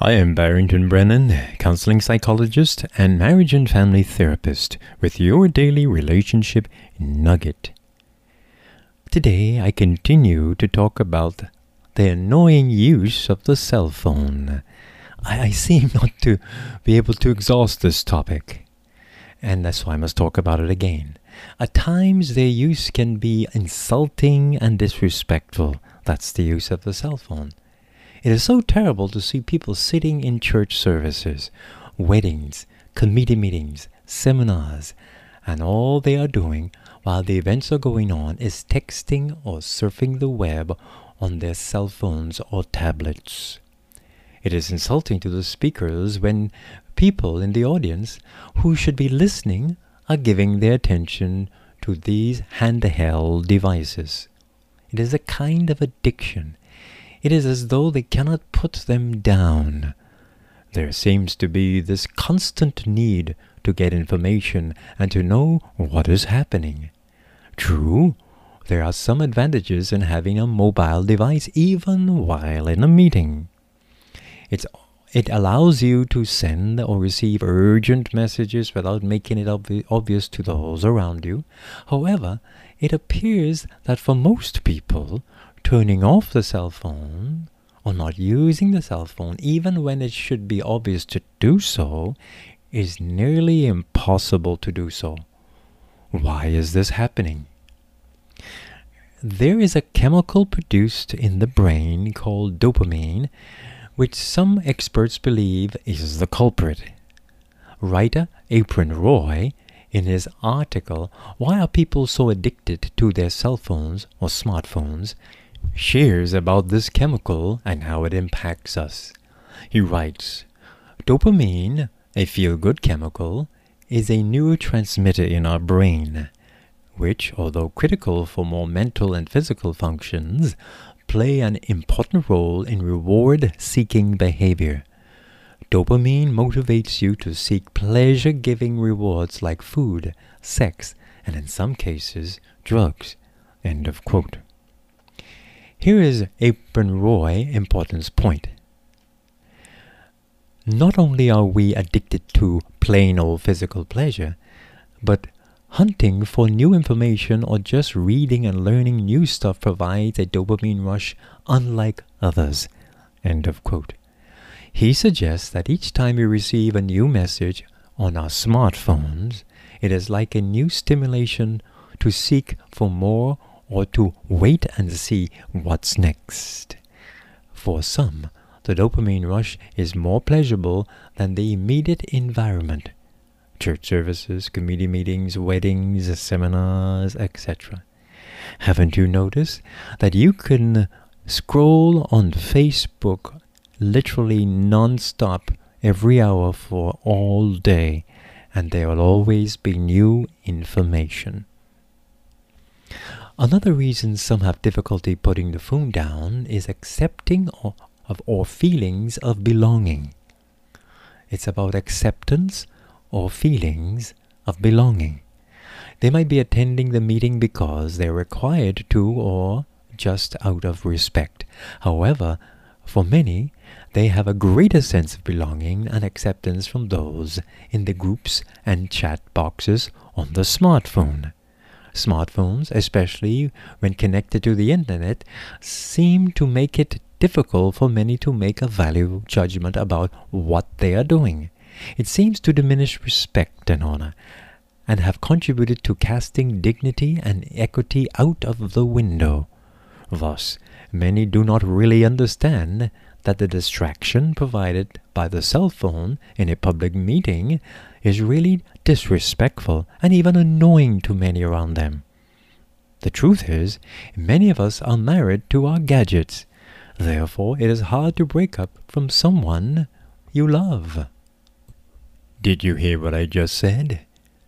I am Barrington Brennen, counseling psychologist and marriage and family therapist, with your daily relationship nugget. Today I continue to talk about the annoying use of the cell phone. I, I seem not to be able to exhaust this topic, and that's why I must talk about it again. At times, their use can be insulting and disrespectful. That's the use of the cell phone. It is so terrible to see people sitting in church services, weddings, committee meetings, seminars, and all they are doing while the events are going on is texting or surfing the web on their cell phones or tablets. It is insulting to the speakers when people in the audience who should be listening are giving their attention to these handheld devices. It is a kind of addiction it is as though they cannot put them down. There seems to be this constant need to get information and to know what is happening. True, there are some advantages in having a mobile device even while in a meeting. It's, it allows you to send or receive urgent messages without making it obvi- obvious to those around you. However, it appears that for most people, turning off the cell phone or not using the cell phone, even when it should be obvious to do so, is nearly impossible to do so. Why is this happening? There is a chemical produced in the brain called dopamine, which some experts believe is the culprit. Writer Apron Roy, in his article, Why Are People So Addicted to Their Cell Phones or Smartphones, shares about this chemical and how it impacts us. He writes Dopamine, a feel good chemical, is a neurotransmitter in our brain, which, although critical for more mental and physical functions, play an important role in reward seeking behavior. Dopamine motivates you to seek pleasure giving rewards like food, sex, and in some cases, drugs. End of quote. Here is Adrian Roy importance point. Not only are we addicted to plain old physical pleasure, but hunting for new information or just reading and learning new stuff provides a dopamine rush unlike others. End of quote. He suggests that each time we receive a new message on our smartphones, it is like a new stimulation to seek for more or to wait and see what's next. For some, the dopamine rush is more pleasurable than the immediate environment church services, committee meetings, weddings, seminars, etc. Haven't you noticed that you can scroll on Facebook literally non-stop every hour for all day and there will always be new information? Another reason some have difficulty putting the phone down is accepting of, of or feelings of belonging. It's about acceptance or feelings of belonging. They might be attending the meeting because they're required to or just out of respect. However, for many, they have a greater sense of belonging and acceptance from those in the groups and chat boxes on the smartphone. Smartphones, especially when connected to the internet, seem to make it difficult for many to make a value judgment about what they are doing. It seems to diminish respect and honor, and have contributed to casting dignity and equity out of the window. Thus, many do not really understand that the distraction provided by the cell phone in a public meeting is really disrespectful and even annoying to many around them. The truth is, many of us are married to our gadgets. Therefore, it is hard to break up from someone you love. Did you hear what I just said?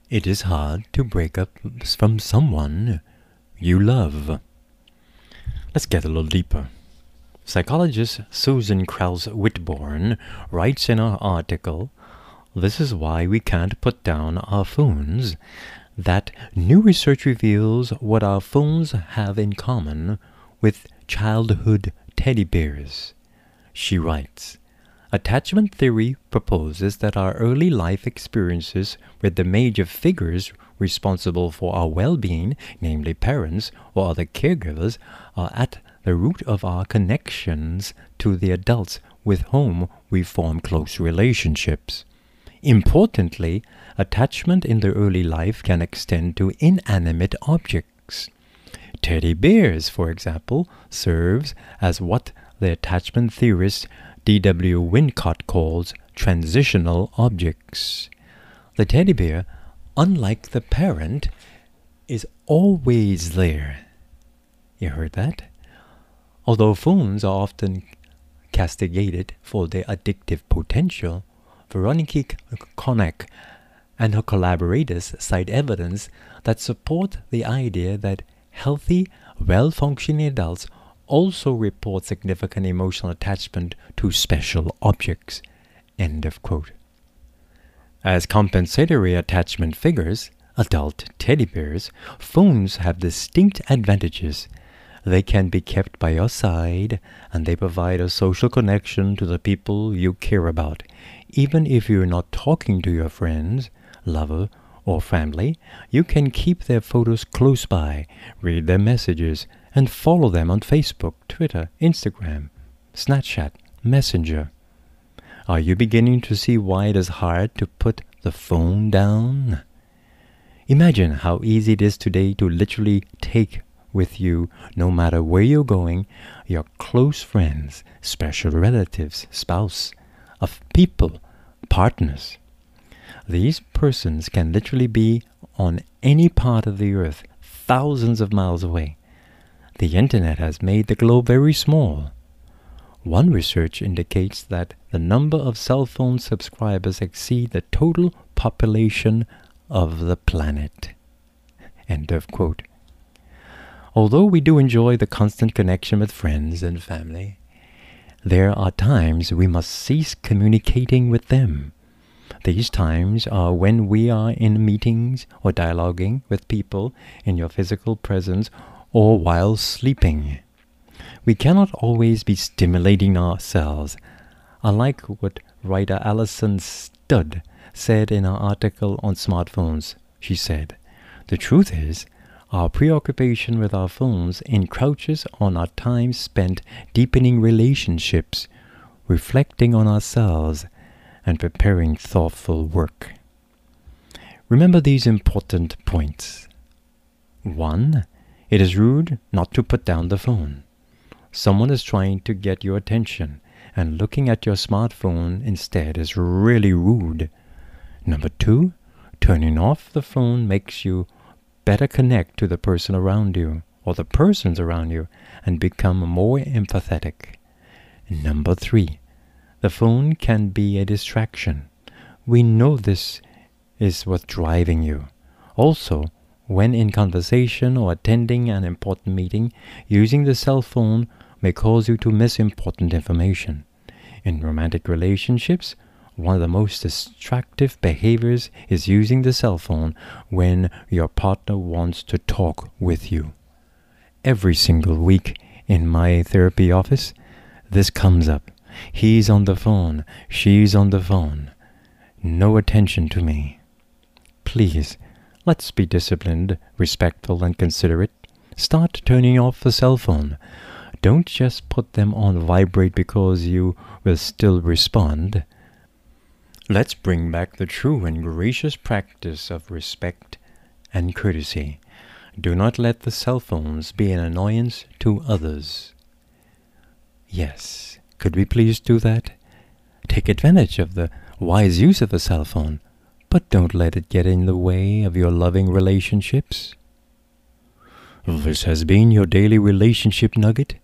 It is hard to break up from someone you love. Let's get a little deeper. Psychologist Susan Krauss Whitbourne writes in her article this is why we can't put down our phones. That new research reveals what our phones have in common with childhood teddy bears. She writes, Attachment theory proposes that our early life experiences with the major figures responsible for our well being, namely parents or other caregivers, are at the root of our connections to the adults with whom we form close relationships. Importantly, attachment in the early life can extend to inanimate objects. Teddy bears, for example, serves as what the attachment theorist D.W. Winnicott calls transitional objects. The teddy bear, unlike the parent, is always there. You heard that? Although phones are often castigated for their addictive potential, Veronica Konok and her collaborators cite evidence that support the idea that healthy, well functioning adults also report significant emotional attachment to special objects. End of quote. As compensatory attachment figures, adult teddy bears, phones have distinct advantages. They can be kept by your side, and they provide a social connection to the people you care about. Even if you're not talking to your friends, lover, or family, you can keep their photos close by, read their messages, and follow them on Facebook, Twitter, Instagram, Snapchat, Messenger. Are you beginning to see why it is hard to put the phone down? Imagine how easy it is today to literally take with you, no matter where you're going, your close friends, special relatives, spouse, of people, partners. These persons can literally be on any part of the earth, thousands of miles away. The internet has made the globe very small. One research indicates that the number of cell phone subscribers exceed the total population of the planet. End of quote. Although we do enjoy the constant connection with friends and family, there are times we must cease communicating with them. These times are when we are in meetings or dialoguing with people in your physical presence or while sleeping. We cannot always be stimulating ourselves. I like what writer Alison Studd said in her article on smartphones. She said, The truth is, our preoccupation with our phones encroaches on our time spent deepening relationships, reflecting on ourselves, and preparing thoughtful work. Remember these important points. 1. It is rude not to put down the phone. Someone is trying to get your attention, and looking at your smartphone instead is really rude. Number two, turning off the phone makes you better connect to the person around you or the persons around you and become more empathetic. Number three, the phone can be a distraction. We know this is what's driving you. Also, when in conversation or attending an important meeting, using the cell phone may cause you to miss important information. In romantic relationships, one of the most distractive behaviors is using the cell phone when your partner wants to talk with you. Every single week in my therapy office, this comes up. He's on the phone, she's on the phone. No attention to me. Please Let's be disciplined, respectful, and considerate. Start turning off the cell phone. Don't just put them on vibrate because you will still respond. Let's bring back the true and gracious practice of respect and courtesy. Do not let the cell phones be an annoyance to others. Yes, could we please do that? Take advantage of the wise use of a cell phone but don't let it get in the way of your loving relationships. This has been your daily relationship nugget.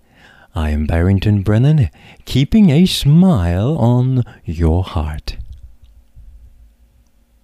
I am Barrington Brennen, keeping a smile on your heart.